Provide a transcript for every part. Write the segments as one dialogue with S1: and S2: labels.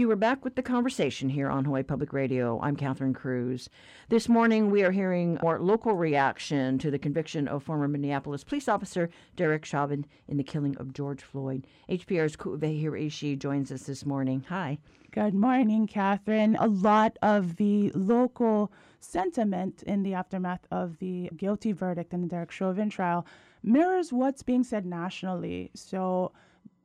S1: You are back with the conversation here on Hawaii Public Radio. I'm Catherine Cruz. This morning, we are hearing more local reaction to the conviction of former Minneapolis police officer Derek Chauvin in the killing of George Floyd. HPR's Ku'uwehi Ishi joins us this morning. Hi.
S2: Good morning, Catherine. A lot of the local sentiment in the aftermath of the guilty verdict in the Derek Chauvin trial mirrors what's being said nationally. So,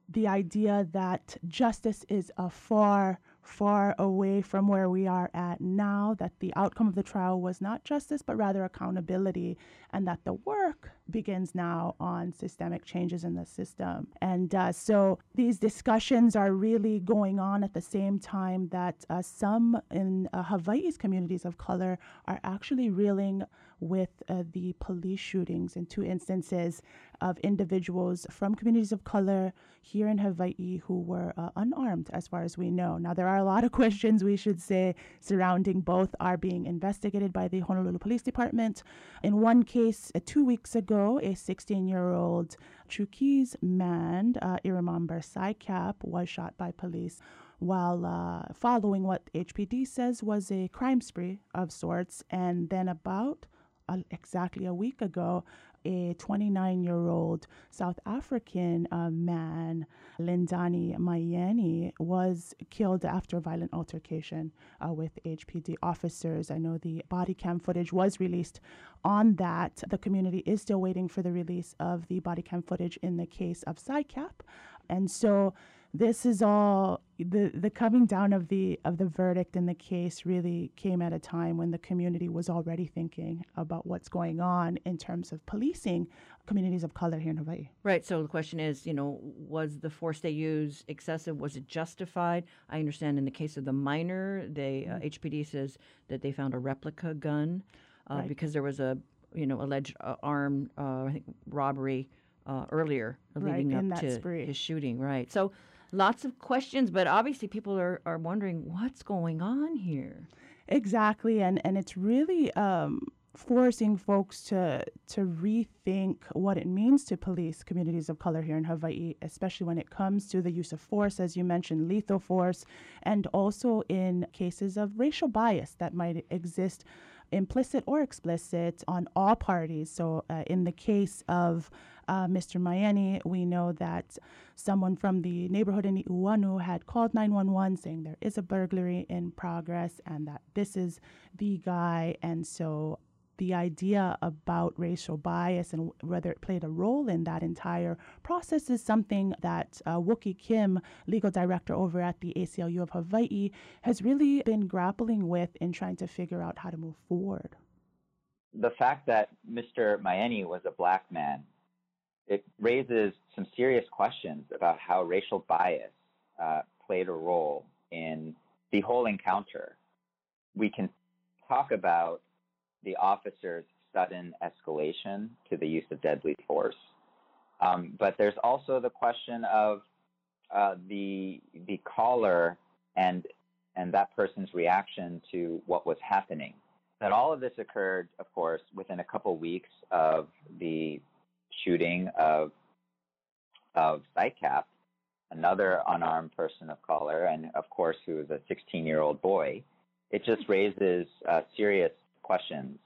S2: the idea that justice is a far, far away from where we are at now, that the outcome of the trial was not justice, but rather accountability, and that the work begins now on systemic changes in the system. And uh, so these discussions are really going on at the same time that uh, some in uh, Hawaii's communities of color are actually reeling with uh, the police shootings in two instances of individuals from communities of color here in Hawaii who were uh, unarmed, as far as we know. Now, there are a lot of questions we should say surrounding both are being investigated by the Honolulu Police Department. In one case, uh, two weeks ago, a 16 year old Chuukese man, uh, Iremamber Sykap, was shot by police while uh, following what HPD says was a crime spree of sorts. And then, about uh, exactly a week ago, a 29 year old South African uh, man, Lindani Myeni, was killed after a violent altercation uh, with HPD officers. I know the body cam footage was released on that. The community is still waiting for the release of the body cam footage in the case of Sykap. And so this is all the the coming down of the of the verdict in the case really came at a time when the community was already thinking about what's going on in terms of policing communities of color here in Hawaii.
S1: Right. So the question is, you know, was the force they used excessive? Was it justified? I understand in the case of the minor, they uh, HPD mm-hmm. says that they found a replica gun uh, right. because there was a you know alleged uh, armed uh, I think robbery uh, earlier leading
S2: right,
S1: up to
S2: spree.
S1: his shooting. Right. So lots of questions, but obviously people are, are wondering what's going on here.
S2: Exactly, and and it's really um, forcing folks to to rethink what it means to police communities of color here in Hawaii, especially when it comes to the use of force, as you mentioned, lethal force, and also in cases of racial bias that might exist implicit or explicit on all parties. So, uh, in the case of uh, Mr. Myeni, we know that someone from the neighborhood in Uanu had called 911 saying there is a burglary in progress and that this is the guy. And so the idea about racial bias and whether it played a role in that entire process is something that uh, Wookie Kim, legal director over at the ACLU of Hawaii, has really been grappling with in trying to figure out how to move forward.
S3: The fact that Mr. Myeni was a black man, it raises some serious questions about how racial bias uh, played a role in the whole encounter. We can talk about the officer's sudden escalation to the use of deadly force. Um, but there's also the question of uh, the the caller and and that person's reaction to what was happening. That all of this occurred, of course, within a couple weeks of the shooting of of Sykap, another unarmed person of color, and of course, who is a 16 year old boy. It just raises uh, serious questions.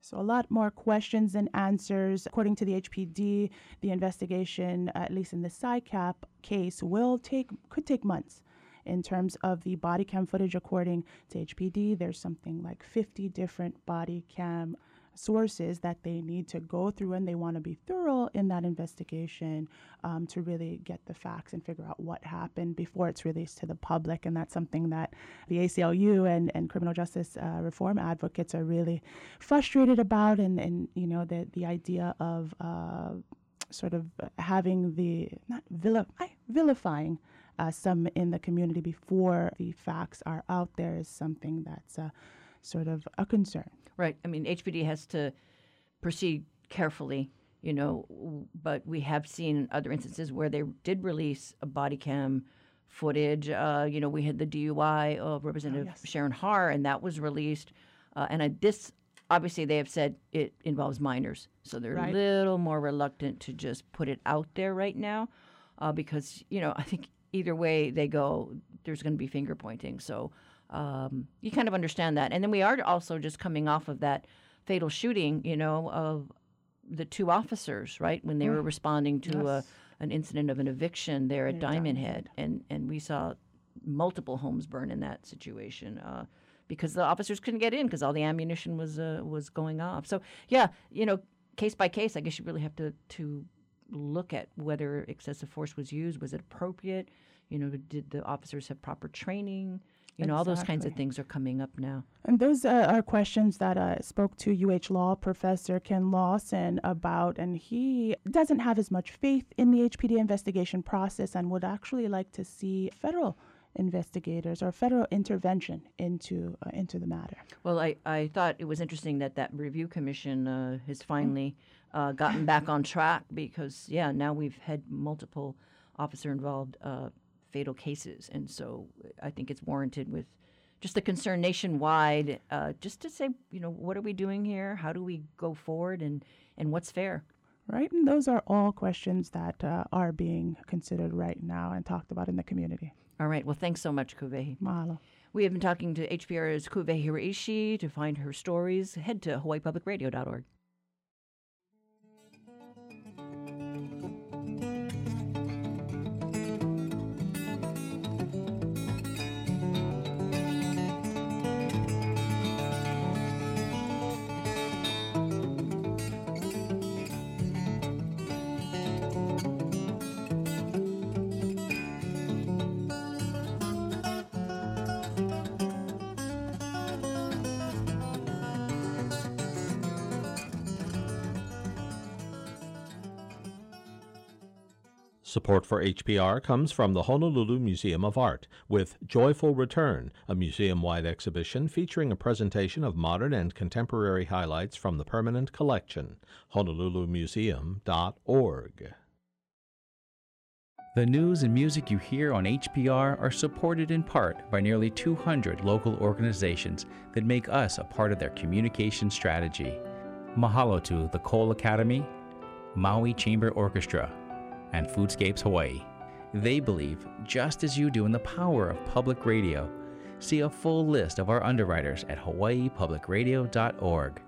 S2: So, a lot more questions than answers. According to the HPD, the investigation, at least in the Sykap case, will take could take months. In terms of the body cam footage, according to HPD, there's something like 50 different body cam sources that they need to go through and they want to be thorough in that investigation um, to really get the facts and figure out what happened before it's released to the public. And that's something that the ACLU and, and criminal justice uh, reform advocates are really frustrated about. And, and you know, the, the idea of uh, sort of having the, not vilify, vilifying uh, some in the community before the facts are out there is something that's uh, sort of a concern.
S1: Right. I mean, HPD has to proceed carefully, you know, but we have seen other instances where they did release a body cam footage. Uh, you know, we had the DUI of Representative oh, yes. Sharon Har, and that was released. Uh, and uh, this, obviously, they have said it involves minors, so they're right. a little more reluctant to just put it out there right now, uh, because you know, I think either way they go, there's going to be finger pointing. So um, you kind of understand that. And then we are also just coming off of that fatal shooting, you know, of the two officers, right, when they were responding to a, an incident of an eviction there at Diamond
S2: Diamond
S1: Head, and and we saw multiple homes burn in that situation. Uh, because the officers couldn't get in because all the ammunition was uh, was going off. So yeah, you know, case by case, I guess you really have to to look at whether excessive force was used. Was it appropriate? You know, did the officers have proper training? You know, all those kinds of things are coming up now.
S2: And those uh, are questions that I spoke to UH Law professor Ken Lawson about, and he doesn't have as much faith in the HPD investigation process and would actually like to see federal investigators or federal intervention into uh, into the matter.
S1: Well, I, I thought it was interesting that that review commission uh, has finally uh, gotten back on track because, yeah, now we've had multiple officer involved uh, fatal cases. And so I think it's warranted with just the concern nationwide, uh, just to say, you know, what are we doing here? How do we go forward? And, and what's fair?
S2: Right, and those are all questions that uh, are being considered right now and talked about in the community.
S1: All right. Well, thanks so much, Ku'uwehi.
S2: Mahalo.
S1: We have been talking to HPR's Ku'uwehi Hiraishi to find her stories. Head to hawaiipublicradio.org.
S4: Support for HPR comes from the Honolulu Museum of Art with Joyful Return, a museum wide exhibition featuring a presentation of modern and contemporary highlights from the permanent collection. HonoluluMuseum.org.
S5: The news and music you hear on HPR are supported in part by nearly 200 local organizations that make us a part of their communication strategy. Mahalo to the Cole Academy, Maui Chamber Orchestra, and Foodscapes Hawaii. They believe, just as you do, in the power of public radio. See a full list of our underwriters at hawaiipublicradio.org.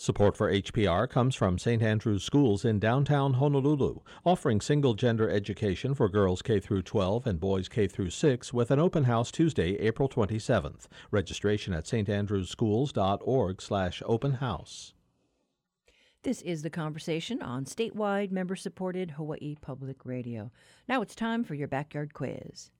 S4: Support for HPR comes from St. Andrew's Schools in downtown Honolulu, offering single gender education for girls K through 12 and boys K through 6 with an open house Tuesday, April 27th. Registration at standrewsschools.org/open house.
S1: This is the conversation on statewide member supported Hawaii Public Radio. Now it's time for your backyard quiz.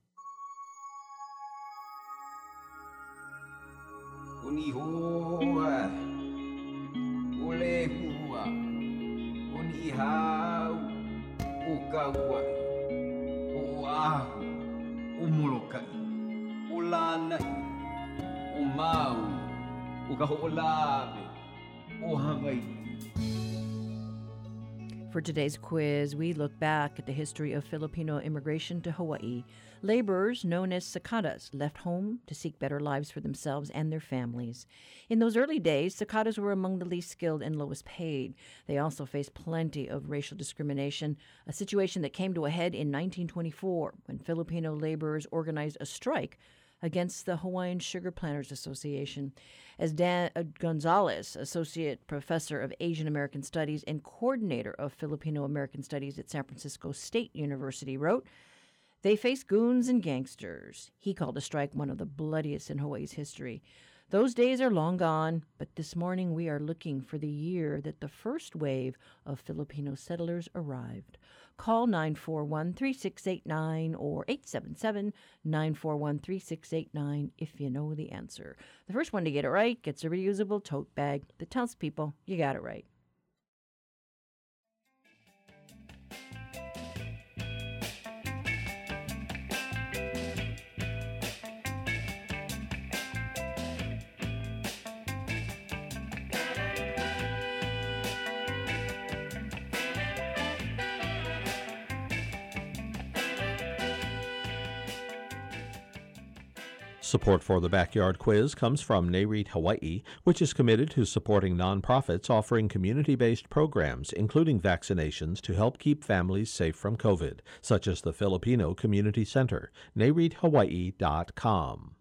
S6: O ahu,
S1: For today's quiz, we look back at the history of Filipino immigration to Hawaii. Laborers known as sakadas left home to seek better lives for themselves and their families. In those early days, sakadas were among the least skilled and lowest paid. They also faced plenty of racial discrimination, a situation that came to a head in 1924 when Filipino laborers organized a strike against the Hawaiian Sugar Planters Association. As Dan uh, Gonzales, Associate Professor of Asian American Studies and Coordinator of Filipino American Studies at San Francisco State University, wrote, they face goons and gangsters. He called the strike one of the bloodiest in Hawaii's history. Those days are long gone, but this morning we are looking for the year that the first wave of Filipino settlers arrived. Call 941 3689 or 877 941 3689 if you know the answer. The first one to get it right gets a reusable tote bag that tells people you got it right.
S4: Support for the Backyard Quiz comes from NAREIT Hawaii, which is committed to supporting nonprofits offering community based programs, including vaccinations to help keep families safe from COVID, such as the Filipino Community Center. NAREITHawaii.com.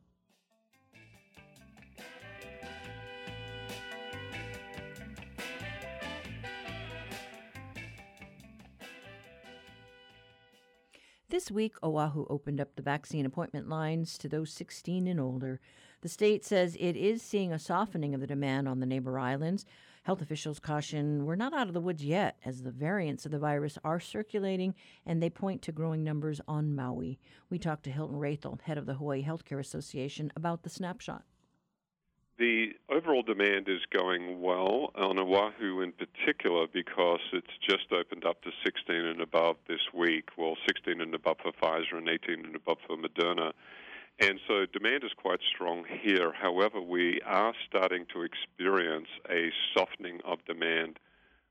S1: This week, Oahu opened up the vaccine appointment lines to those 16 and older. The state says it is seeing a softening of the demand on the neighbor islands. Health officials caution we're not out of the woods yet, as the variants of the virus are circulating and they point to growing numbers on Maui. We talked to Hilton Raethel, head of the Hawaii Healthcare Association, about the snapshot.
S7: The overall demand is going well on Oahu in particular because it's just opened up to 16 and above this week. Well, 16 and above for Pfizer and 18 and above for Moderna. And so demand is quite strong here. However, we are starting to experience a softening of demand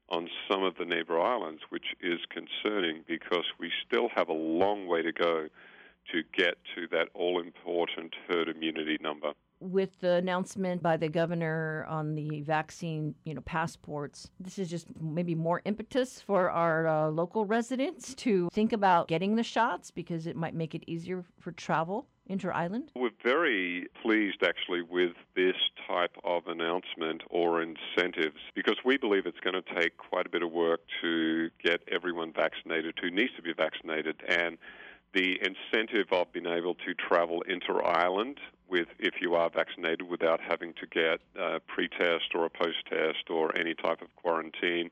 S7: on some of the neighbor islands, which is concerning because we still have a long way to go to get to that all important herd immunity number
S1: with the announcement by the governor on the vaccine, you know, passports, this is just maybe more impetus for our uh, local residents to think about getting the shots because it might make it easier for travel inter-island?
S7: We're very pleased actually with this type of announcement or incentives because we believe it's going to take quite a bit of work to get everyone vaccinated who needs to be vaccinated and the incentive of being able to travel inter-island with if you are vaccinated without having to get a pre-test or a post-test or any type of quarantine.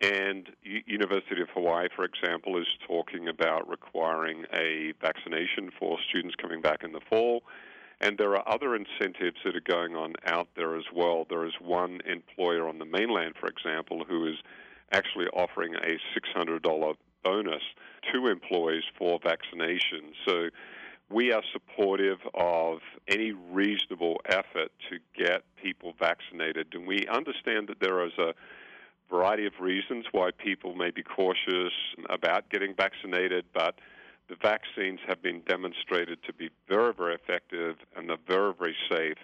S7: And University of Hawaii, for example, is talking about requiring a vaccination for students coming back in the fall. And there are other incentives that are going on out there as well. There is one employer on the mainland, for example, who is actually offering a $600 bonus to employees for vaccination. So we are supportive of any reasonable effort to get people vaccinated. And we understand that there is a variety of reasons why people may be cautious about getting vaccinated, but the vaccines have been demonstrated to be very, very effective and they're very, very safe.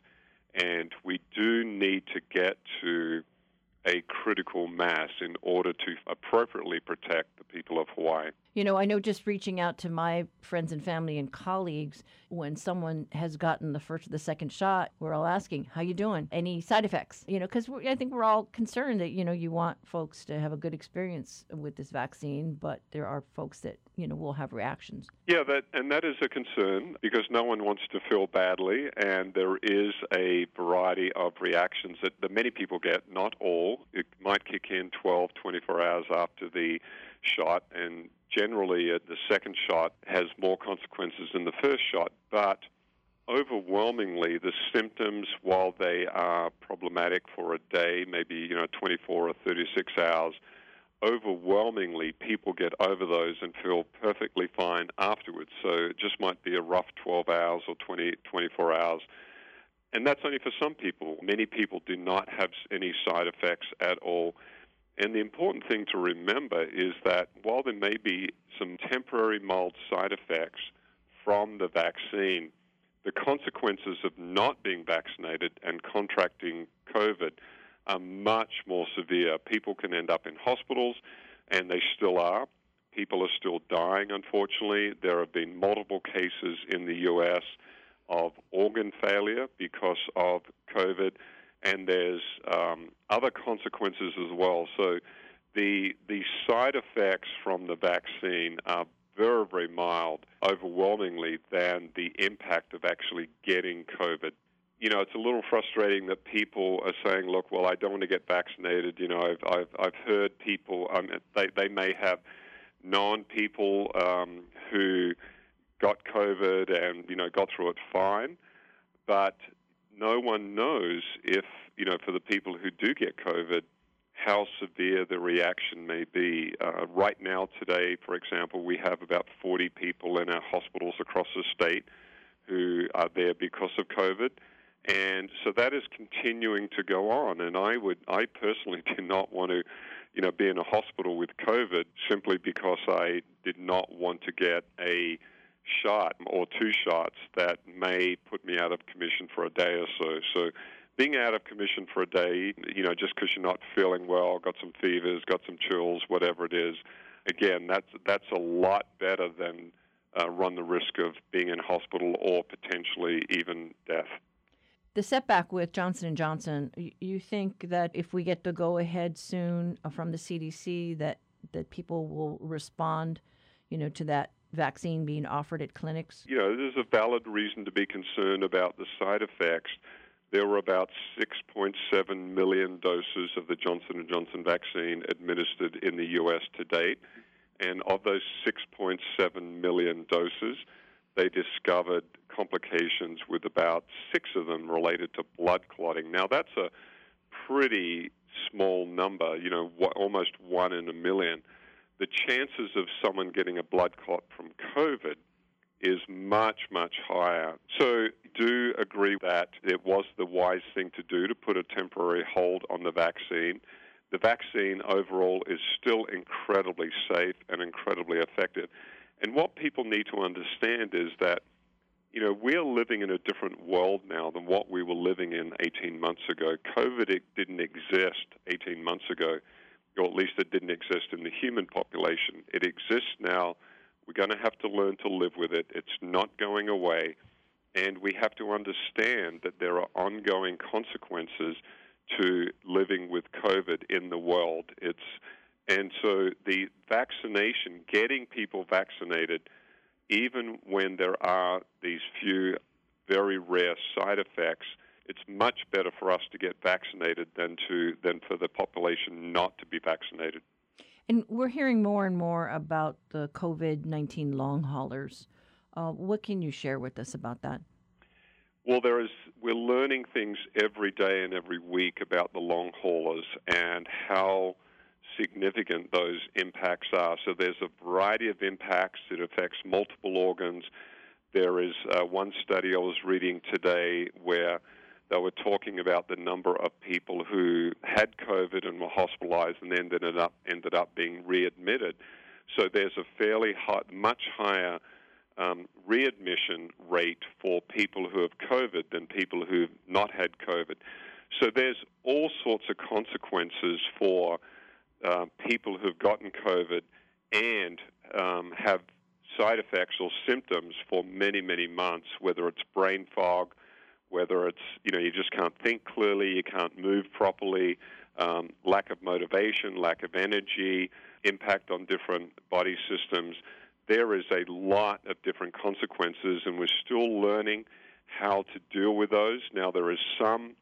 S7: And we do need to get to a critical mass in order to appropriately protect the people of Hawaii.
S1: You know, I know just reaching out to my friends and family and colleagues when someone has gotten the first or the second shot, we're all asking, "How you doing? Any side effects?" You know, because I think we're all concerned that you know you want folks to have a good experience with this vaccine, but there are folks that you know will have reactions.
S7: Yeah, that and that is a concern because no one wants to feel badly, and there is a variety of reactions that, that many people get. Not all. It might kick in 12, 24 hours after the shot, and generally uh, the second shot has more consequences than the first shot, but overwhelmingly the symptoms while they are problematic for a day maybe you know 24 or 36 hours overwhelmingly people get over those and feel perfectly fine afterwards. So it just might be a rough 12 hours or 20 24 hours. And that's only for some people. Many people do not have any side effects at all and the important thing to remember is that while there may be some temporary mild side effects from the vaccine, the consequences of not being vaccinated and contracting COVID are much more severe. People can end up in hospitals, and they still are. People are still dying, unfortunately. There have been multiple cases in the U.S. of organ failure because of COVID and there's um, other consequences as well. So the the side effects from the vaccine are very very mild, overwhelmingly than the impact of actually getting COVID. You know, it's a little frustrating that people are saying, "Look, well, I don't want to get vaccinated." You know, I've I've, I've heard people um, they they may have known people um, who got COVID and you know got through it fine, but no one knows if, you know, for the people who do get COVID, how severe the reaction may be. Uh, right now, today, for example, we have about 40 people in our hospitals across the state who are there because of COVID. And so that is continuing to go on. And I would, I personally do not want to, you know, be in a hospital with COVID simply because I did not want to get a shot or two shots that may put me out of commission for a day or so. So being out of commission for a day, you know, just because you're not feeling well, got some fevers, got some chills, whatever it is, again, that's that's a lot better than uh, run the risk of being in hospital or potentially even death.
S1: The setback with Johnson and Johnson, you think that if we get the go ahead soon from the CDC, that that people will respond, you know, to that vaccine being offered at clinics?
S7: You know, there's a valid reason to be concerned about the side effects. There were about 6.7 million doses of the Johnson & Johnson vaccine administered in the U.S. to date. And of those 6.7 million doses, they discovered complications with about six of them related to blood clotting. Now, that's a pretty small number, you know, almost one in a million. The chances of someone getting a blood clot from COVID is much, much higher. So, do agree that it was the wise thing to do to put a temporary hold on the vaccine. The vaccine overall is still incredibly safe and incredibly effective. And what people need to understand is that, you know, we're living in a different world now than what we were living in 18 months ago. COVID didn't exist 18 months ago, or at least it didn't exist in the human population. It exists now. We're going to have to learn to live with it. It's not going away. And we have to understand that there are ongoing consequences to living with COVID in the world. It's and so the vaccination, getting people vaccinated, even when there are these few very rare side effects, it's much better for us to get vaccinated than to than for the population not to be vaccinated.
S1: And we're hearing more and more about the COVID nineteen long haulers. Uh, what can you share with us about that?
S7: Well, there is. We're learning things every day and every week about the long haulers and how significant those impacts are. So there's a variety of impacts. It affects multiple organs. There is uh, one study I was reading today where they were talking about the number of people who had COVID and were hospitalized and ended up ended up being readmitted. So there's a fairly high, much higher um, readmission rate for people who have COVID than people who've not had COVID. So there's all sorts of consequences for uh, people who've gotten COVID and um, have side effects or symptoms for many, many months, whether it's brain fog, whether it's, you know, you just can't think clearly, you can't move properly, um, lack of motivation, lack of energy, impact on different body systems. There is a lot of different consequences, and we're still learning how to deal with those. Now, there is some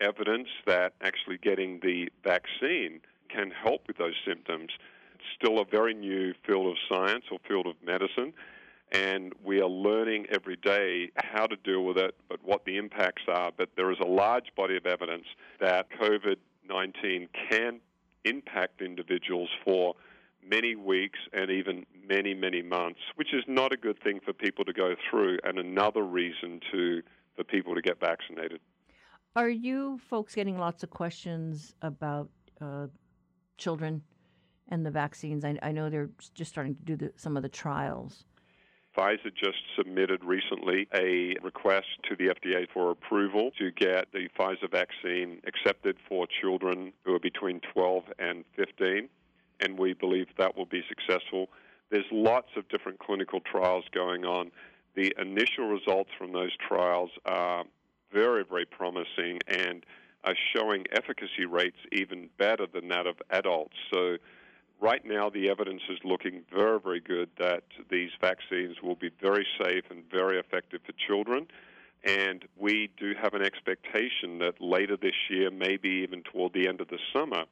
S7: evidence that actually getting the vaccine can help with those symptoms. It's still a very new field of science or field of medicine, and we are learning every day how to deal with it, but what the impacts are. But there is a large body of evidence that COVID 19 can impact individuals for many weeks and even many, many months, which is not a good thing for people to go through, and another reason to for people to get vaccinated.
S1: Are you folks getting lots of questions about uh, children and the vaccines? I, I know they're just starting to do the, some of the trials.
S7: Pfizer just submitted recently a request to the FDA for approval to get the Pfizer vaccine accepted for children who are between 12 and 15, and we believe that will be successful. There's lots of different clinical trials going on. The initial results from those trials are very, very promising and are showing efficacy rates even better than that of adults. So, right now, the evidence is looking very, very good that these vaccines will be very safe and very effective for children. And we do have an expectation that later this year, maybe even toward the end of the summer,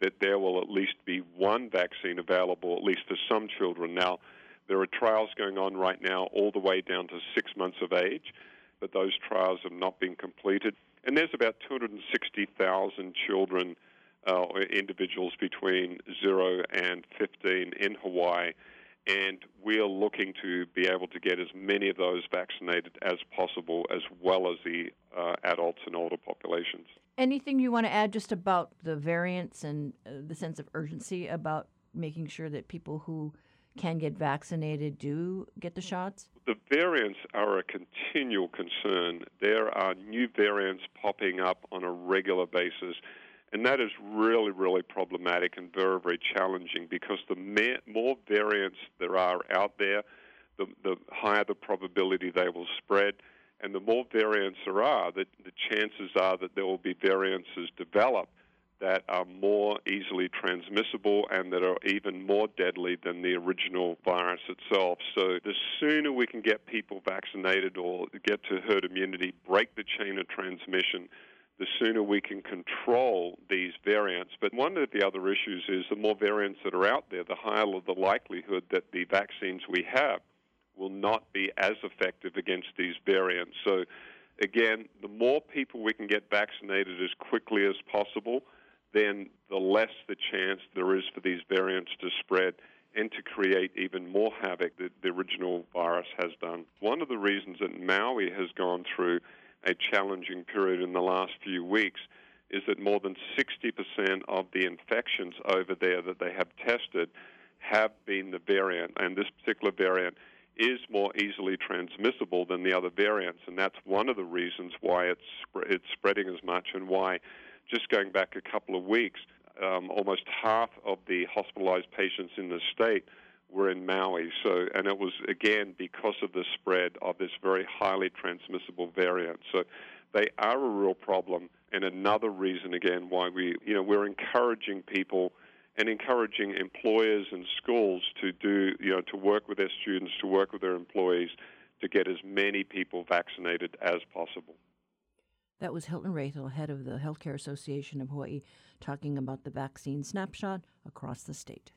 S7: that there will at least be one vaccine available, at least for some children. Now, there are trials going on right now all the way down to six months of age, but those trials have not been completed. And there's about 260,000 children, uh, individuals between 0 and 15 in Hawaii. And we are looking to be able to get as many of those vaccinated as possible, as well as the uh, adults and older populations.
S1: Anything you want to add just about the variants and uh, the sense of urgency about making sure that people who can get vaccinated do get the shots?
S7: The variants are a continual concern. There are new variants popping up on a regular basis. And that is really, really problematic and very, very challenging because the more variants there are out there, the, the higher the probability they will spread. And the more variants there are, the, the chances are that there will be variances develop that are more easily transmissible and that are even more deadly than the original virus itself. So the sooner we can get people vaccinated or get to herd immunity, break the chain of transmission, the sooner we can control these variants. But one of the other issues is the more variants that are out there, the higher the likelihood that the vaccines we have will not be as effective against these variants. So, again, the more people we can get vaccinated as quickly as possible, then the less the chance there is for these variants to spread and to create even more havoc that the original virus has done. One of the reasons that Maui has gone through a challenging period in the last few weeks is that more than 60% of the infections over there that they have tested have been the variant, and this particular variant is more easily transmissible than the other variants, and that's one of the reasons why it's it's spreading as much and why just going back a couple of weeks, um, almost half of the hospitalized patients in the state were in Maui. So, and it was again because of the spread of this very highly transmissible variant. So, they are a real problem, and another reason again why we, you know, we're encouraging people and encouraging employers and schools to do, you know, to work with their students, to work with their employees, to get as many people vaccinated as possible.
S1: That was Hilton Raethel, head of the Healthcare Association of Hawaii, talking about the vaccine snapshot across the state.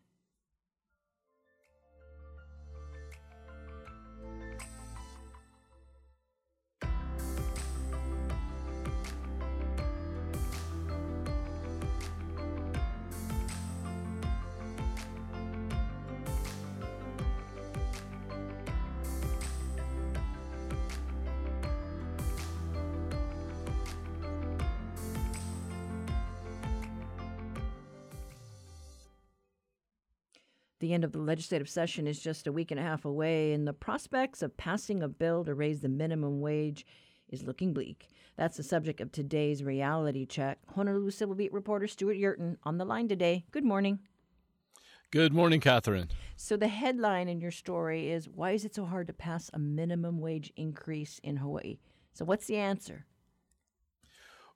S1: The end of the legislative session is just a week and a half away, and the prospects of passing a bill to raise the minimum wage is looking bleak. That's the subject of today's reality check. Honolulu Civil Beat reporter Stewart Yerton on the line today. Good morning.
S8: Good morning, Catherine.
S1: So, the headline in your story is Why is it so hard to pass a minimum wage increase in Hawaii? So, what's the answer?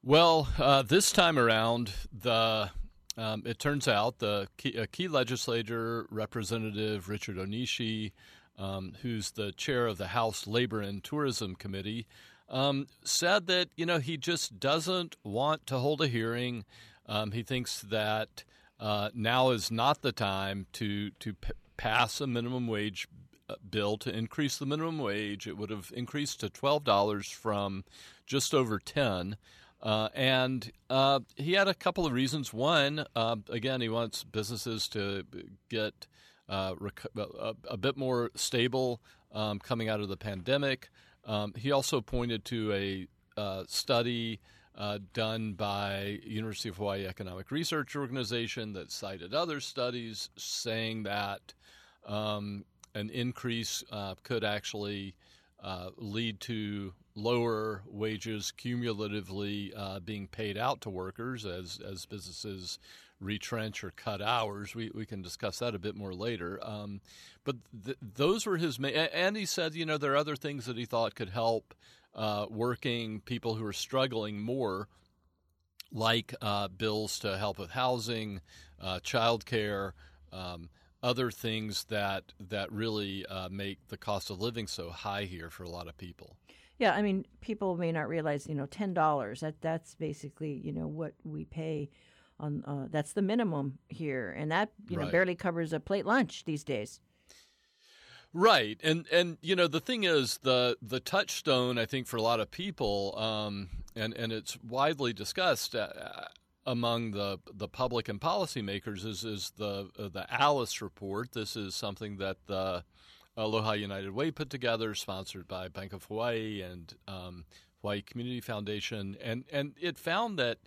S8: Well, uh, this time around, the um, it turns out the key, key, legislator, Representative Richard Onishi, um, who's the chair of the House Labor and Tourism Committee, um, said that you know he just doesn't want to hold a hearing. Um, he thinks that uh, now is not the time to to p- pass a minimum wage uh, bill to increase the minimum wage. It would have increased to twelve dollars from just over ten. Uh, and uh, he had a couple of reasons. One, uh, again, he wants businesses to get uh, rec- a, a, bit more stable um, coming out of the pandemic. Um, he also pointed to a uh, study uh, done by University of Hawaii Economic Research Organization that cited other studies saying that um, an increase could actually lead to lower wages cumulatively uh, being paid out to workers as, as businesses retrench or cut hours. We, we can discuss that a bit more later. Um, but th- those were his main. And he said, you know, there are other things that he thought could help uh, working people who are struggling more, like uh, bills to help with housing, uh, childcare. Um, other things that that really uh, make the cost of living so high here for a lot of people.
S1: Yeah, I mean, people may not realize, you know, ten dollars. That that's basically, you know, what we pay on. Uh, that's the minimum here, and that you right. know barely covers a plate lunch these days.
S8: Right, and and you know the thing is the the touchstone I think for a lot of people, um, and and it's widely discussed uh, among the the public and policymakers is is the uh, the Alice report. This is something that the Aloha United Way put together, sponsored by Bank of Hawaii and um, Hawaii Community Foundation, and and it found that,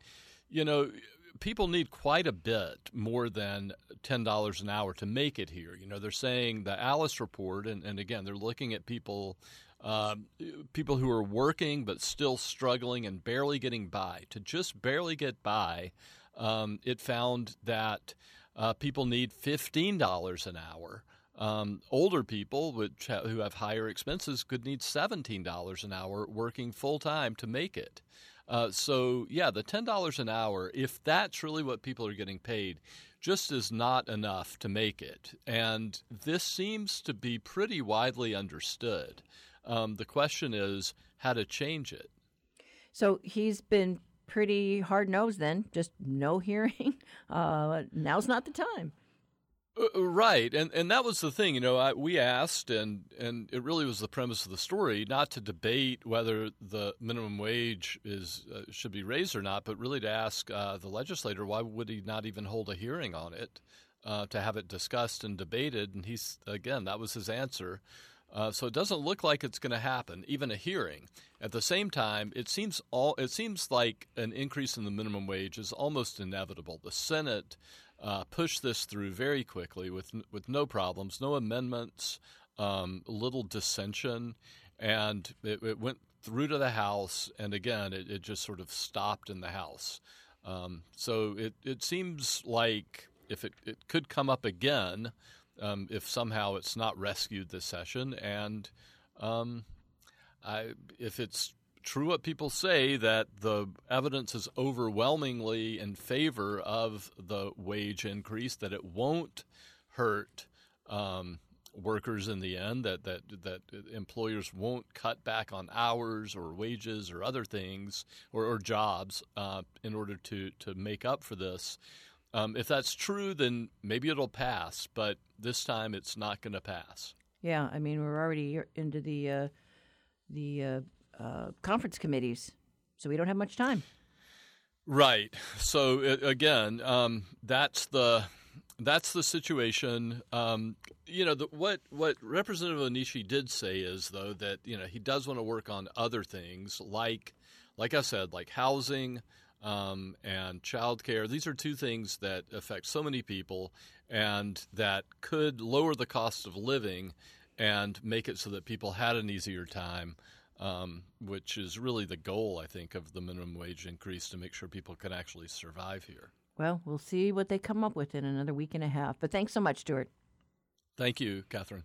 S8: you know, people need quite a bit more than $10 an hour to make it here. You know, they're saying the Alice report, and, and again, they're looking at people. Uh, people who are working but still struggling and barely getting by. To just barely get by, um, it found that uh, people need $15 an hour. Um, older people which ha- who have higher expenses could need $17 an hour working full time to make it. Uh, so, yeah, the $10 an hour, if that's really what people are getting paid, just is not enough to make it. And this seems to be pretty widely understood. Um, the question is how to change it.
S1: So he's been pretty hard nosed then, just no hearing. Uh, now's not the time.
S8: Uh, uh, right, and and that was the thing. You know, I, we asked, and and it really was the premise of the story, not to debate whether the minimum wage is uh, should be raised or not, but really to ask uh, the legislator why would he not even hold a hearing on it, uh, to have it discussed and debated. And he's again, that was his answer. So it doesn't look like it's going to happen, even a hearing. At the same time, it seems all it seems like an increase in the minimum wage is almost inevitable. The Senate uh, pushed this through very quickly with with no problems, no amendments, um, little dissension, and it, it, went through to the House. And again, it, it just sort of stopped in the House. Um, so it it seems like if it, it could come up again, um, if somehow it's not rescued this session, and um, I, if it's true what people say that the evidence is overwhelmingly in favor of the wage increase, that it won't hurt um, workers in the end, that, that, that employers won't cut back on hours or wages or other things or, or jobs uh, in order to, to make up for this. Um, if that's true, then maybe it'll pass, but this time it's not going to pass.
S1: Yeah, I mean we're already into the uh, the uh, uh, conference committees, so we don't have much time.
S8: Right. So again, um, that's the that's the situation. Um, you know, the, what what Representative Onishi did say is though that you know he does want to work on other things like, like I said, like housing um, and childcare. These are two things that affect so many people and that could lower the cost of living and make it so that people had an easier time um, which is really the goal, I think, of the minimum wage increase to make sure people can actually survive here.
S1: Well, we'll see what they come up with in another week and a half. But thanks so much, Stewart.
S8: Thank you, Catherine.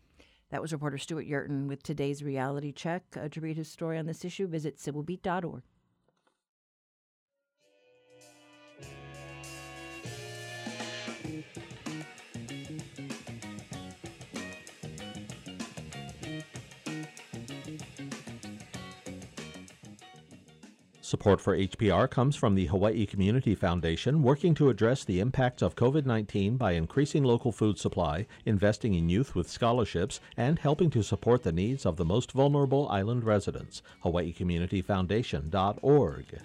S1: That was reporter Stewart Yerton with today's reality check. Uh, to read his story on this issue, visit civilbeat.org.
S4: Support for HPR comes from the Hawaii Community Foundation, working to address the impacts of COVID 19 by increasing local food supply, investing in youth with scholarships, and helping to support the needs of the most vulnerable island residents. HawaiiCommunityFoundation.org.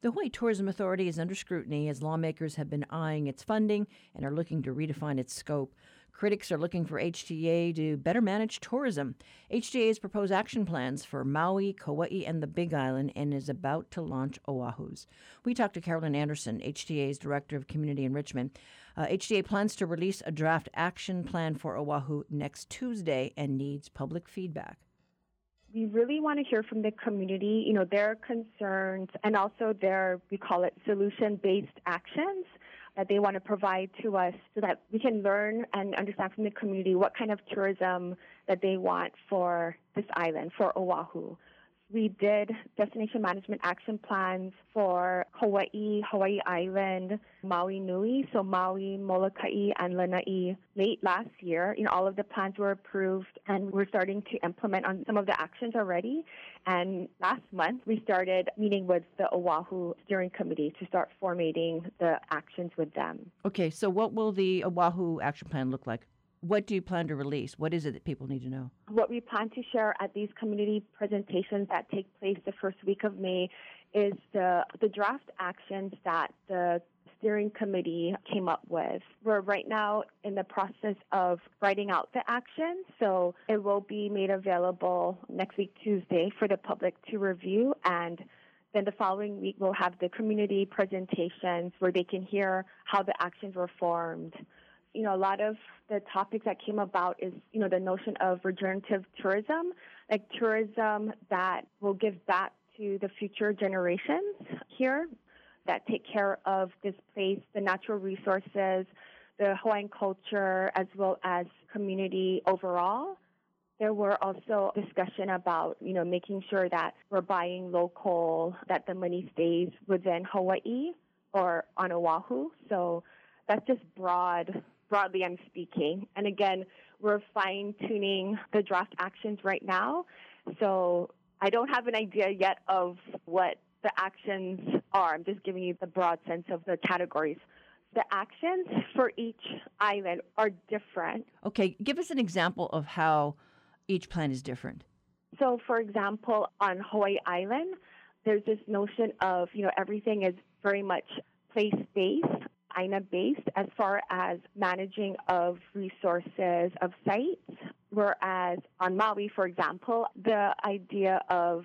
S1: The Hawaii Tourism Authority is under scrutiny as lawmakers have been eyeing its funding and are looking to redefine its scope. Critics are looking for HTA to better manage tourism. HTA has proposed action plans for Maui, Kauai, and the Big Island and is about to launch Oahu's. We talked to Carolyn Anderson, HTA's Director of Community Enrichment. Uh, HTA plans to release a draft action plan for Oahu next Tuesday and needs public feedback
S9: we really want to hear from the community, you know, their concerns and also their, we call it solution based actions that they want to provide to us so that we can learn and understand from the community what kind of tourism that they want for this island, for Oahu. We did destination management action plans for Hawaii, Hawaii Island, Maui Nui, so Maui, Molokai, and Lanai late last year. You know, all of the plans were approved and we're starting to implement on some of the actions already. And last month we started meeting with the Oahu steering committee to start formatting the actions with them.
S1: Okay, so what will the Oahu action plan look like? What do you plan to release? What is it that people need to know?
S9: What we plan to share at these community presentations that take place the first week of May is the, the draft actions that the steering committee came up with. We're right now in the process of writing out the action, so it will be made available next week, Tuesday, for the public to review. And then the following week, we'll have the community presentations where they can hear how the actions were formed. You know, a lot of the topics that came about is, you know, the notion of regenerative tourism, like tourism that will give back to the future generations here that take care of this place, the natural resources, the Hawaiian culture, as well as community overall. There were also discussion about, you know, making sure that we're buying local, that the money stays within Hawaii or on Oahu. So that's just broad, broadly I'm speaking. And again, we're fine tuning the draft actions right now. So I don't have an idea yet of what the actions are. I'm just giving you the broad sense of the categories. The actions for each island are different.
S1: Okay, give us an example of how each plan is different.
S9: So, for example, on Hawaii Island, there's this notion of, you know, everything is very much place based, AINA based, as far as managing of resources of sites. Whereas on Maui, for example, the idea of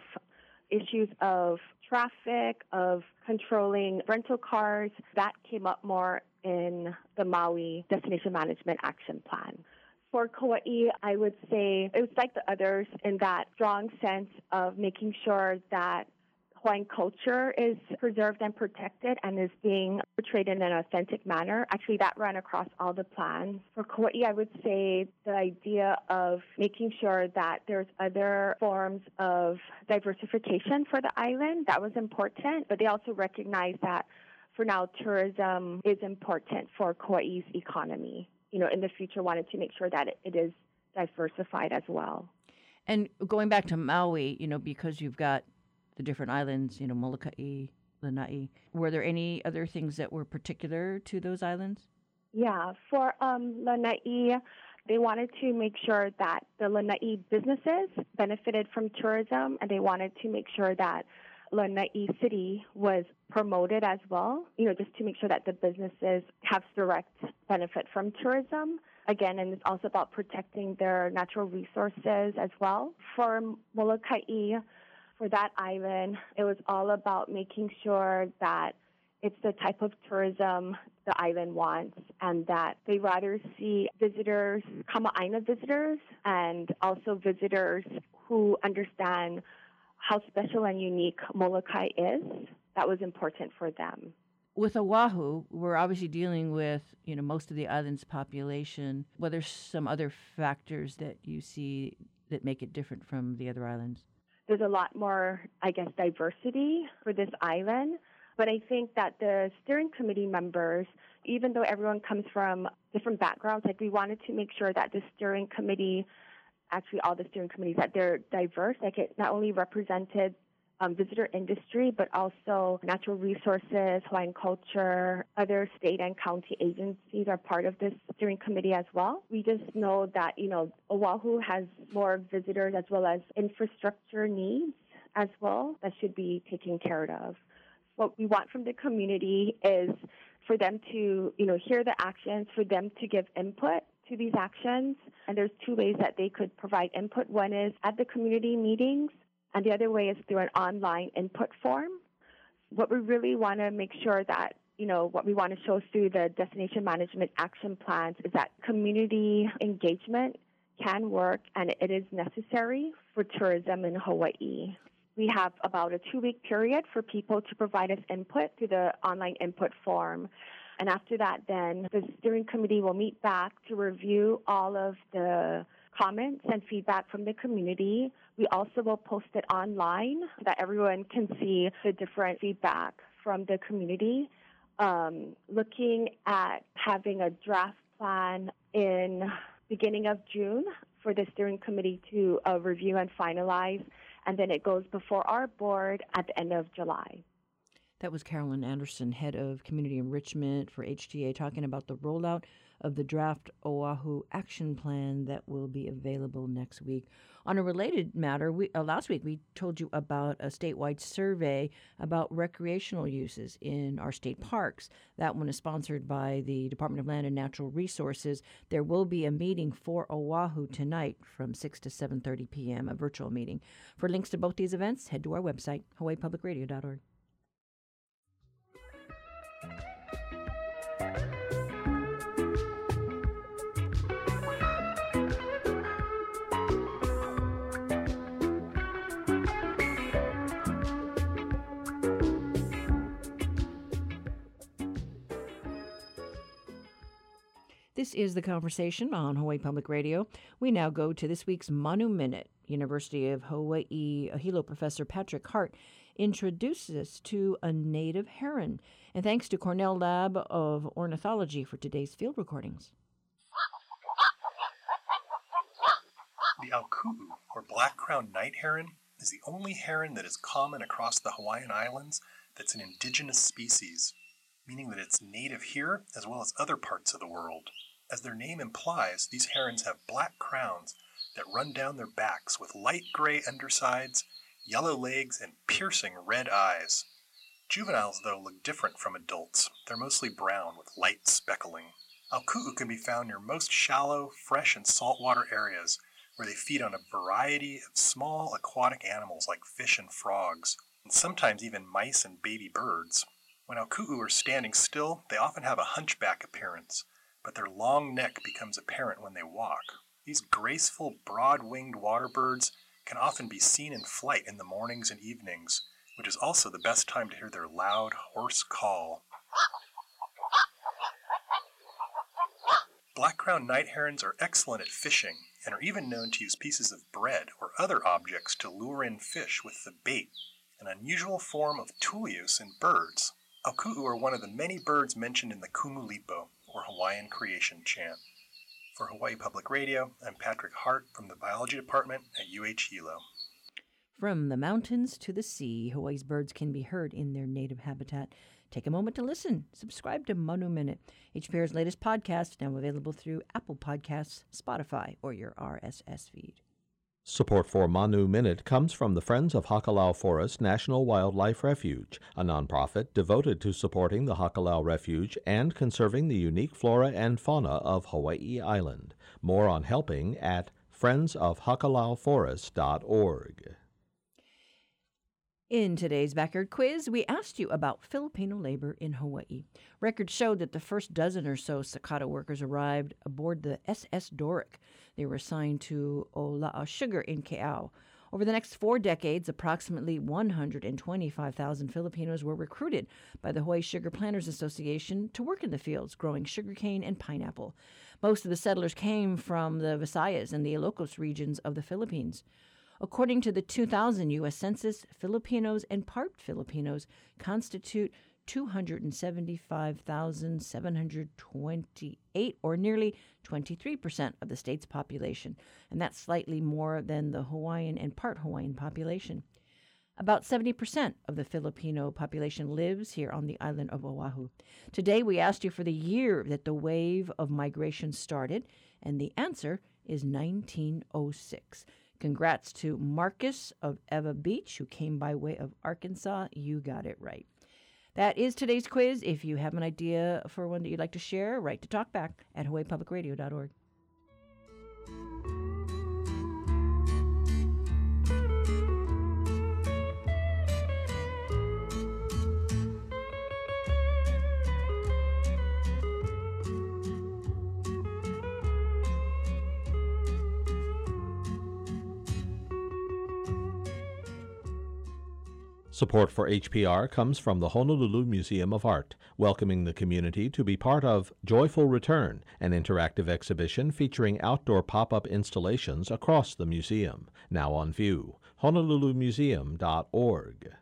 S9: issues of traffic, of controlling rental cars, that came up more in the Maui Destination Management Action Plan. For Kauai, I would say it was like the others in that strong sense of making sure that Hawaiian culture is preserved and protected and is being portrayed in an authentic manner. Actually, that ran across all the plans. For Kauai, I would say the idea of making sure that there's other forms of diversification for the island, that was important, but they also recognize that for now, tourism is important for Kauai's economy. You know, in the future, wanted to make sure that it is diversified as well.
S1: And going back to Maui, you know, because you've got the different islands, you know, Molokai, Lanai. Were there any other things that were particular to those islands?
S9: Yeah, for um, Lanai, they wanted to make sure that the Lanai businesses benefited from tourism, and they wanted to make sure that Lanai City was promoted as well, you know, just to make sure that the businesses have direct benefit from tourism. Again, and it's also about protecting their natural resources as well. For Molokai, for that island, it was all about making sure that it's the type of tourism the island wants and that they rather see visitors, Kama'aina visitors, and also visitors who understand how special and unique Molokai is. That was important for them.
S1: With Oahu, we're obviously dealing with, you know, most of the island's population. What are some other factors that you see that make it different from the other islands?
S9: There's a lot more, I guess, diversity for this island. But I think that the steering committee members, even though everyone comes from different backgrounds, like we wanted to make sure that the steering committee, actually all the steering committees, that they're diverse, like it not only represented um, visitor industry, but also natural resources, Hawaiian culture, other state and county agencies are part of this steering committee as well. We just know that, you know, Oahu has more visitors as well as infrastructure needs as well that should be taken care of. What we want from the community is for them to, you know, hear the actions, for them to give input to these actions. And there's two ways that they could provide input. One is at the community meetings and the other way is through an online input form. What we really want to make sure that you know, what we want to show through the destination management action plans is that community engagement can work and it is necessary for tourism in Hawaii. We have about a two week period for people to provide us input through the online input form. And after that, then the steering committee will meet back to review all of the comments and feedback from the community. We also will post it online so that everyone can see the different feedback from the community. Um, looking at having a draft plan in beginning of June for the steering committee to uh, review and finalize, and then it goes before our board at the end of July.
S1: That was Carolyn Anderson, head of community enrichment for HTA, talking about the rollout of the draft Oahu action plan that will be available next week. On a related matter, we, uh, last week we told you about a statewide survey about recreational uses in our state parks. That one is sponsored by the Department of Land and Natural Resources. There will be a meeting for Oahu tonight from 6 to 7:30 p.m., a virtual meeting. For links to both these events, head to our website, hawaiipublicradio.org. This is the conversation on Hawaii Public Radio. We now go to this week's Manu Minute. University of Hawaii Hilo professor Patrick Hart introduces us to a native heron. And thanks to Cornell Lab of Ornithology for today's field recordings.
S10: The auku'u, or black-crowned night heron, is the only heron that is common across the Hawaiian Islands that's an indigenous species, meaning that it's native here as well as other parts of the world. As their name implies, these herons have black crowns that run down their backs with light gray undersides, yellow legs, and piercing red eyes. Juveniles, though, look different from adults. They're mostly brown with light speckling. Auku'u can be found near most shallow, fresh, and saltwater areas where they feed on a variety of small aquatic animals like fish and frogs, and sometimes even mice and baby birds. When auku'u are standing still, they often have a hunchback appearance, but their long neck becomes apparent when they walk. These graceful, broad winged water birds can often be seen in flight in the mornings and evenings, which is also the best time to hear their loud, hoarse call. Black crowned night herons are excellent at fishing and are even known to use pieces of bread or other objects to lure in fish with the bait, an unusual form of tool use in birds. Auku'u are one of the many birds mentioned in the Kumulipo, Hawaiian creation chant. For Hawaii Public Radio, I'm Patrick Hart from the Biology Department at UH Hilo.
S1: From the mountains to the sea, Hawaii's birds can be heard in their native habitat. Take a moment to listen. Subscribe to Manu Minute, HPR's latest podcast, now available through Apple Podcasts, Spotify, or your RSS feed.
S4: Support for Manu Minute comes from the Friends of Hakalau Forest National Wildlife Refuge, a nonprofit devoted to supporting the Hakalau Refuge and conserving the unique flora and fauna of Hawaii Island. More on helping at friendsofhakalauforest.org.
S1: In today's backyard quiz, we asked you about Filipino labor in Hawaii. Records showed that the first dozen or so Sakada workers arrived aboard the SS Doric. They were assigned to Ola'a Sugar in Ke'au. Over the next four decades, approximately 125,000 Filipinos were recruited by the Hawaii Sugar Planters Association to work in the fields growing sugarcane and pineapple. Most of the settlers came from the Visayas and the Ilocos regions of the Philippines. According to the 2000 U.S. Census, Filipinos and part Filipinos constitute 275,728, or nearly 23% of the state's population, and that's slightly more than the Hawaiian and part Hawaiian population. About 70% of the Filipino population lives here on the island of Oahu. Today, we asked you for the year that the wave of migration started, and the answer is 1906. Congrats to Marcus of Ewa Beach, who came by way of Arkansas. You got it right. That is today's quiz. If you have an idea for one that you'd like to share, write to talkback at hawaiipublicradio.org.
S4: Support for HPR comes from the Honolulu Museum of Art, welcoming the community to be part of Joyful Return, an interactive exhibition featuring outdoor pop up installations across the museum. Now on view. HonoluluMuseum.org.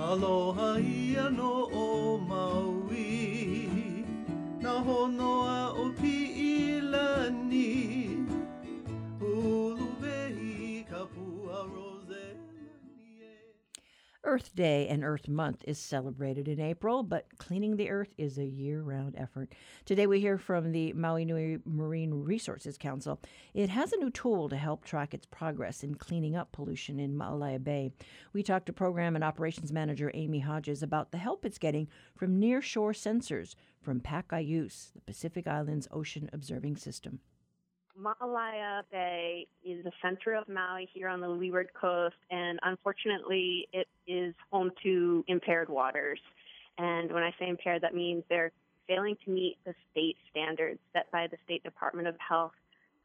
S11: Aloha ia no o 頬の青
S1: Earth Day and Earth Month is celebrated in April, but cleaning the earth is a year round effort. Today we hear from the Maui Nui Marine Resources Council. It has a new tool to help track its progress in cleaning up pollution in Maalaea Bay. We talked to Program and Operations Manager Amy Hodges about the help it's getting from near shore sensors from PacIOOS, the Pacific Islands Ocean Observing System.
S12: Maalaea Bay is the center of Maui here on the leeward coast, and unfortunately, it is home to impaired waters. And when I say impaired, that means they're failing to meet the state standards set by the State Department of Health.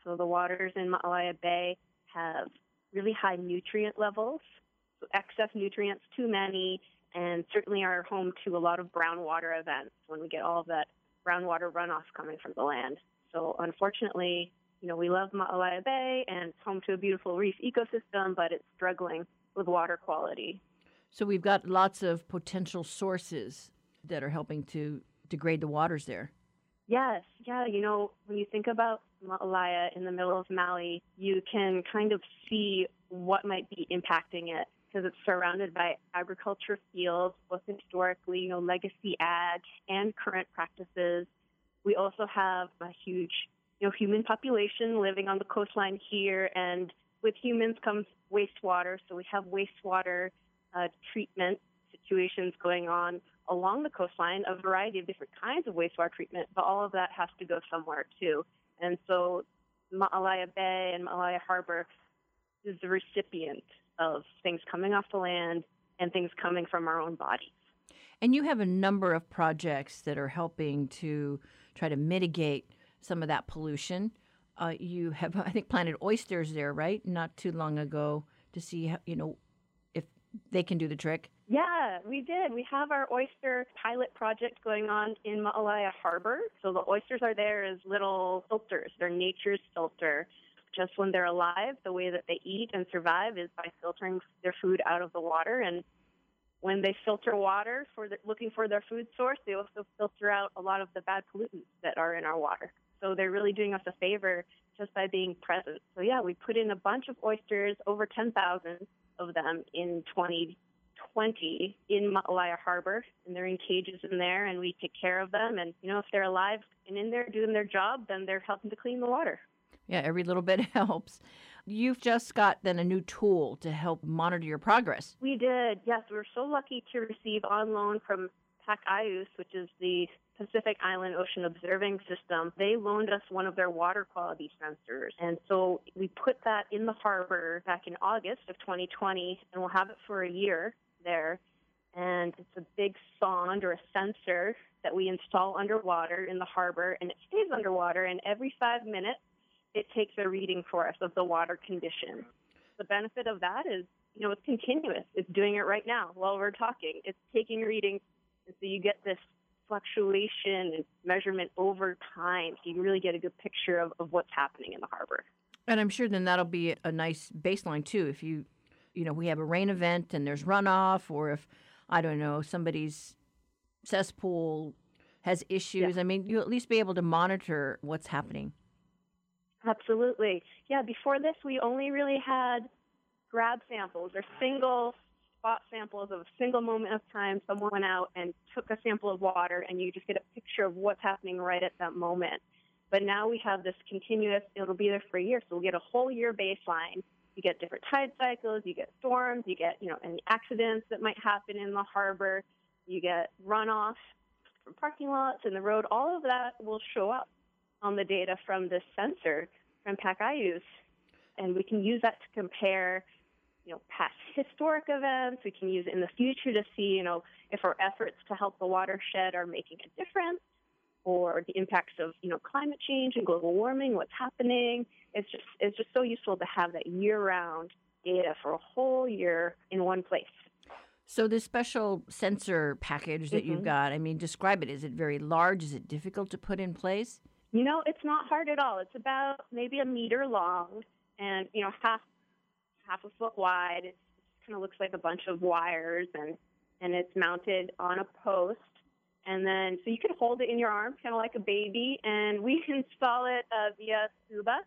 S12: So the waters in Maalaea Bay have really high nutrient levels, so excess nutrients, too many, and certainly are home to a lot of brown water events when we get all of that brown water runoff coming from the land. So unfortunately, you know, we love Maalaea Bay and it's home to a beautiful reef ecosystem, but it's struggling with water quality.
S1: So we've got lots of potential sources that are helping to degrade the waters there.
S12: Yes, yeah, you know, when you think about Maalaea in the middle of Maui, you can kind of see what might be impacting it because it's surrounded by agriculture fields, both historically, you know, legacy ag and current practices. We also have a huge you know, human population living on the coastline here, and with humans comes wastewater. So we have wastewater uh, treatment situations going on along the coastline, a variety of different kinds of wastewater treatment, but all of that has to go somewhere too. And so Maalaea Bay and Maalaea Harbor is the recipient of things coming off the land and things coming from our own bodies.
S1: And you have a number of projects that are helping to try to mitigate some of that pollution. Uh, you have, I think, planted oysters there, right? Not too long ago to see, how, you know, if they can do the trick.
S12: Yeah, we did. We have our oyster pilot project going on in Maalaea Harbor. So the oysters are there as little filters. They're nature's filter. Just when they're alive, the way that they eat and survive is by filtering their food out of the water. And when they filter water for the, looking for their food source, they also filter out a lot of the bad pollutants that are in our water. So they're really doing us a favor just by being present. So yeah, we put in a bunch of oysters, over 10,000 of them in 2020 in Maalaea Harbor, and they're in cages in there, and we take care of them. And you know, if they're alive and in there doing their job, then they're helping to clean the water.
S1: Yeah, every little bit helps. You've just got then a new tool to help monitor your progress.
S12: We did. Yes, we were so lucky to receive on loan from PacIOOS, which is the Pacific Island Ocean Observing System, they loaned us one of their water quality sensors. And so we put that in the harbor back in August of 2020, and we'll have it for a year there. And it's a big sonde or a sensor that we install underwater in the harbor, and it stays underwater. And every five minutes, it takes a reading for us of the water condition. The benefit of that is, you know, it's continuous. It's doing it right now while we're talking. It's taking readings, and so you get this fluctuation and measurement over time so you can really get a good picture of, of what's happening in the harbor.
S1: And I'm sure then that'll be a nice baseline too. If you, you know, we have a rain event and there's runoff, or if, I don't know, somebody's cesspool has issues, yeah. I mean, you'll at least be able to monitor what's happening.
S12: Absolutely. Yeah, before this, we only really had grab samples or single spot samples of a single moment of time. Someone went out and took a sample of water, and you just get a picture of what's happening right at that moment. But now we have this continuous, it'll be there for a year. So we'll get a whole year baseline. You get different tide cycles, you get storms, you get, you know, any accidents that might happen in the harbor, you get runoff from parking lots and the road. All of that will show up on the data from this sensor from PacIOOS. And we can use that to compare you know, past historic events. We can use it in the future to see, you know, if our efforts to help the watershed are making a difference or the impacts of, you know, climate change and global warming, what's happening. It's just it's just so useful to have that year-round data for a whole year in one place.
S1: So this special sensor package that mm-hmm. you've got, I mean, describe it. Is it very large? Is it difficult to put in place?
S12: You know, it's not hard at all. It's about maybe a meter long and, you know, half half a foot wide. It kind of looks like a bunch of wires, and and it's mounted on a post. And then, so you can hold it in your arm, kind of like a baby, and we install it uh, via scuba.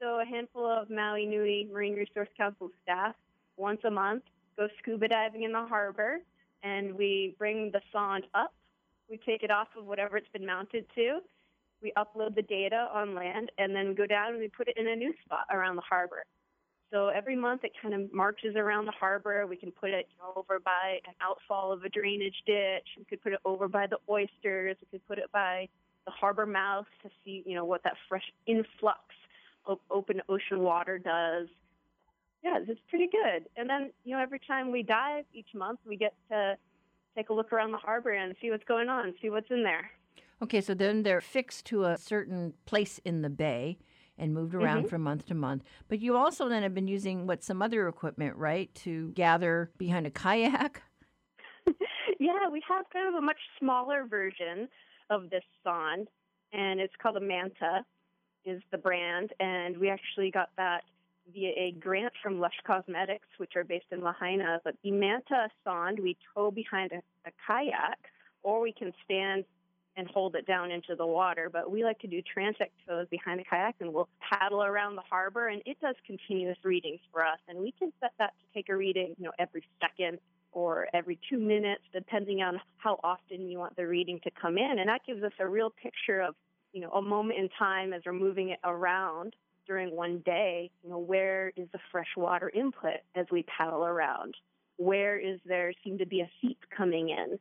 S12: So a handful of Maui Nui Marine Resource Council staff once a month go scuba diving in the harbor, and we bring the sonde up. We take it off of whatever it's been mounted to. We upload the data on land, and then go down and we put it in a new spot around the harbor. So every month it kind of marches around the harbor. We can put it you know, over by an outfall of a drainage ditch. We could put it over by the oysters. We could put it by the harbor mouth to see, you know, what that fresh influx of open ocean water does. Yeah, it's pretty good. And then, you know, every time we dive each month, we get to take a look around the harbor and see what's going on, see what's in there.
S1: Okay, so then they're fixed to a certain place in the bay and moved around
S12: Mhm.
S1: from month to month. But you also then have been using what some other equipment, right, to gather behind a kayak.
S12: yeah, we have kind of a much smaller version of this sonde, and it's called a Manta, is the brand, and we actually got that via a grant from Lush Cosmetics, which are based in Lahaina. But the Manta sonde we tow behind a, a kayak, or we can stand and hold it down into the water. But we like to do transect tows behind the kayak, and we'll paddle around the harbor, and it does continuous readings for us, and we can set that to take a reading, you know, every second or every two minutes, depending on how often you want the reading to come in. And that gives us a real picture of, you know, a moment in time as we're moving it around during one day. You know, where is the freshwater input as we paddle around? Where is there seem to be a seep coming in?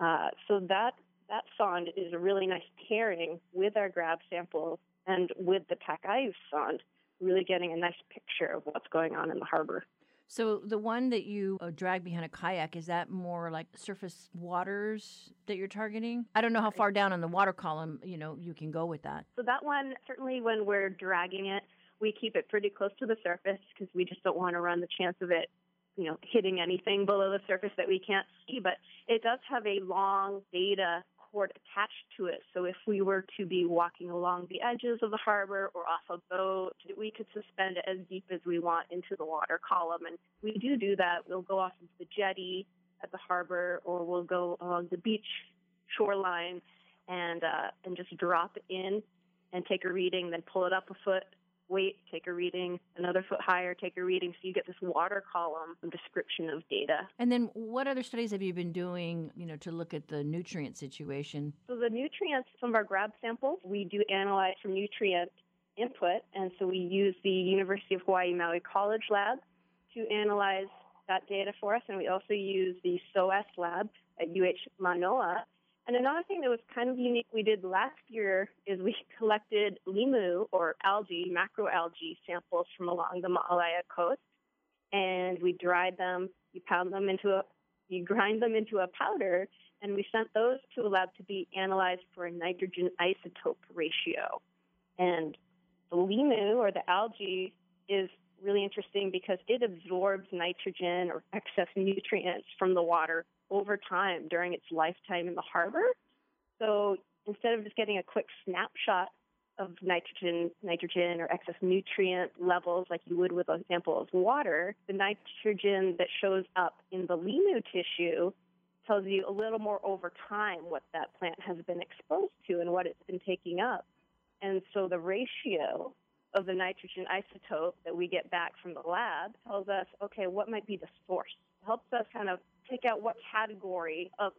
S12: Uh, so that that sonde is a really nice pairing with our grab samples and with the PacIOOS sonde, really getting a nice picture of what's going on in the harbor.
S1: So the one that you uh, drag behind a kayak is that more like surface waters that you're targeting? I don't know how far down on the water column, you know, you can go with that.
S12: So that one, certainly when we're dragging it, we keep it pretty close to the surface because we just don't want to run the chance of it, you know, hitting anything below the surface that we can't see. But it does have a long data cord attached to it. So if we were to be walking along the edges of the harbor or off a boat, we could suspend it as deep as we want into the water column. And we do do that. We'll go off into the jetty at the harbor or we'll go along the beach shoreline and uh, and just drop in and take a reading, then pull it up a foot, wait, take a reading, another foot higher, take a reading. So you get this water column description of data.
S1: And then what other studies have you been doing, you know, to look at the nutrient situation?
S12: So the nutrients, some of our grab samples, we do analyze from nutrient input, and so we use the University of Hawaii Maui College lab to analyze that data for us, and we also use the SOEST lab at UH Manoa. And another thing that was kind of unique we did last year is we collected limu or algae, macroalgae samples from along the Maalaea coast, and we dried them. You pound them into a, you grind them into a powder, and we sent those to a lab to be analyzed for a nitrogen isotope ratio. And the limu or the algae is really interesting because it absorbs nitrogen or excess nutrients from the water over time during its lifetime in the harbor. So instead of just getting a quick snapshot of nitrogen, nitrogen or excess nutrient levels like you would with a sample of water, the nitrogen that shows up in the limu tissue tells you a little more over time what that plant has been exposed to and what it's been taking up. And so the ratio of the nitrogen isotope that we get back from the lab tells us, okay, what might be the source? It helps us kind of pick out what category of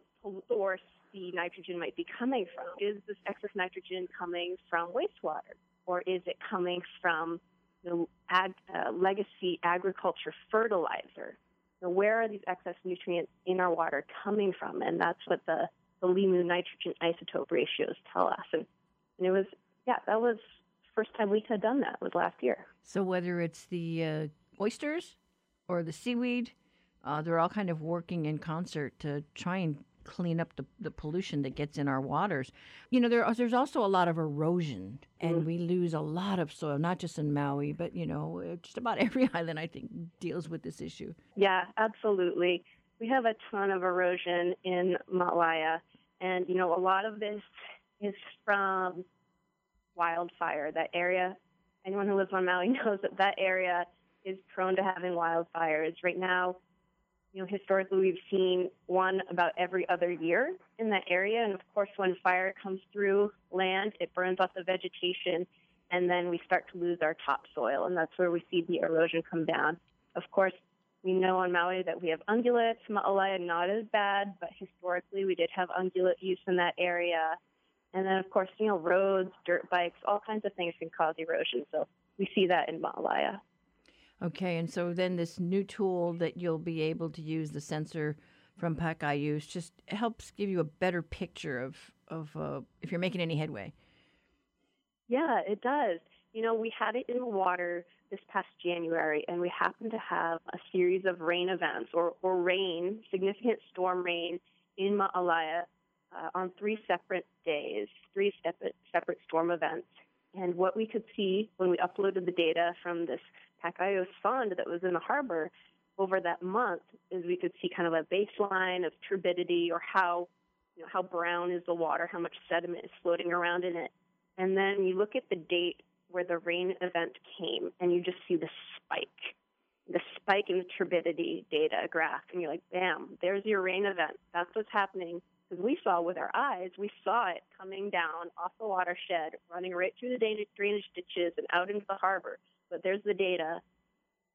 S12: source the nitrogen might be coming from. Is this excess nitrogen coming from wastewater? Or is it coming from the ag, uh, legacy agriculture fertilizer? So where are these excess nutrients in our water coming from? And that's what the, the limu nitrogen isotope ratios tell us. And, and it was, yeah, that was first time we had done that was last year.
S1: So whether it's the uh, oysters or the seaweed, uh, they're all kind of working in concert to try and clean up the, the pollution that gets in our waters. You know, there, there's also a lot of erosion, and
S12: Mm-hmm.
S1: we lose a lot of soil, not just in Maui, but, you know, uh, just about every island, I think, deals with this issue.
S12: Yeah, absolutely. We have a ton of erosion in Maalaea, and, you know, a lot of this is from wildfire. That area, anyone who lives on Maui knows that that area is prone to having wildfires. Right now, you know, historically we've seen one about every other year in that area. And of course, when fire comes through land, it burns out the vegetation, and then we start to lose our topsoil, and that's where we see the erosion come down. Of course, We know on Maui that we have ungulates. Maalaea not as bad, but historically we did have ungulate use in that area. And then, of course, you know, roads, dirt bikes, all kinds of things can cause erosion. So we see that in Maalaea.
S1: Okay, and so then this new tool that you'll be able to use, the sensor from PacIOOS, just helps give you a better picture of, of uh, if you're making any headway.
S12: Yeah, it does. You know, we had it in the water this past January, and we happened to have a series of rain events or, or rain, significant storm rain in Maalaea uh, on three separate days, three separate, separate storm events. And what we could see when we uploaded the data from this PacIOOS sonde that was in the harbor over that month is we could see kind of a baseline of turbidity or how you know how brown is the water, how much sediment is floating around in it. And then you look at the date where the rain event came and you just see the spike, the spike in the turbidity data graph. And you're like, bam, there's your rain event. That's what's happening. Because we saw with our eyes, we saw it coming down off the watershed, running right through the drainage ditches and out into the harbor. But there's the data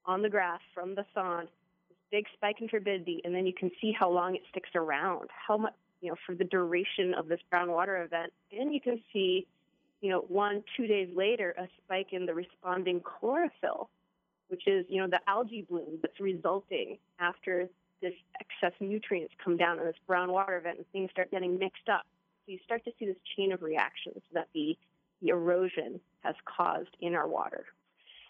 S12: on the graph from the this big spike in turbidity, and then you can see how long it sticks around, how much, you know, for the duration of this brown water event. And you can see you know, one, two days later, a spike in the responding chlorophyll, which is, you know, the algae bloom that's resulting after this excess nutrients come down in this brown water event and things start getting mixed up. So you start to see this chain of reactions that the, the erosion has caused in our water.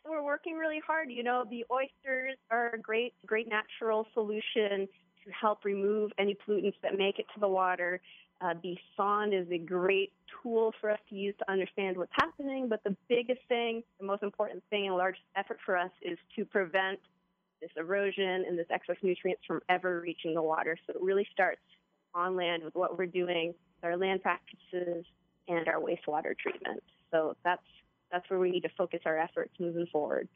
S12: We're working really hard. You know, the oysters are a great, great natural solution to help remove any pollutants that make it to the water. Uh, the sonde is a great tool for us to use to understand what's happening, but the biggest thing, the most important thing, and a large effort for us is to prevent this erosion and this excess nutrients from ever reaching the water. So it really starts on land with what we're doing, our land practices, and our wastewater treatment. So that's that's where we need to focus our efforts moving forward.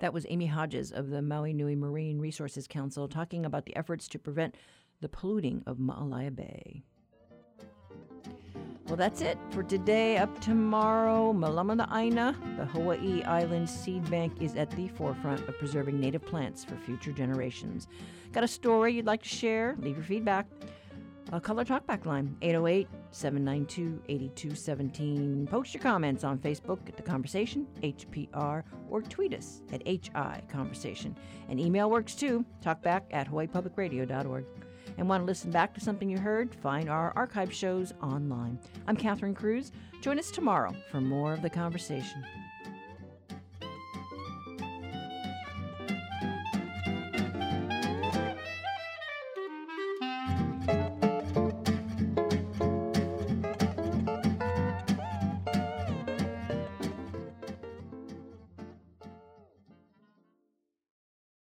S1: That was Amy Hodges of the Maui Nui Marine Resources Council talking about the efforts to prevent the polluting of Maalaea Bay. Well, that's it for today. Up tomorrow, Malama Aina, the Hawaii Island Seed Bank, is at the forefront of preserving native plants for future generations. Got a story you'd like to share? Leave your feedback. A color talkback line 808 792 8217. Post your comments on Facebook at The Conversation, HPR, or tweet us at HI Conversation. And email works too, talkback at hawaiipublicradio.org and want to listen back to something you heard, find our archive shows online. I'm Catherine Cruz. Join us tomorrow for more of the conversation.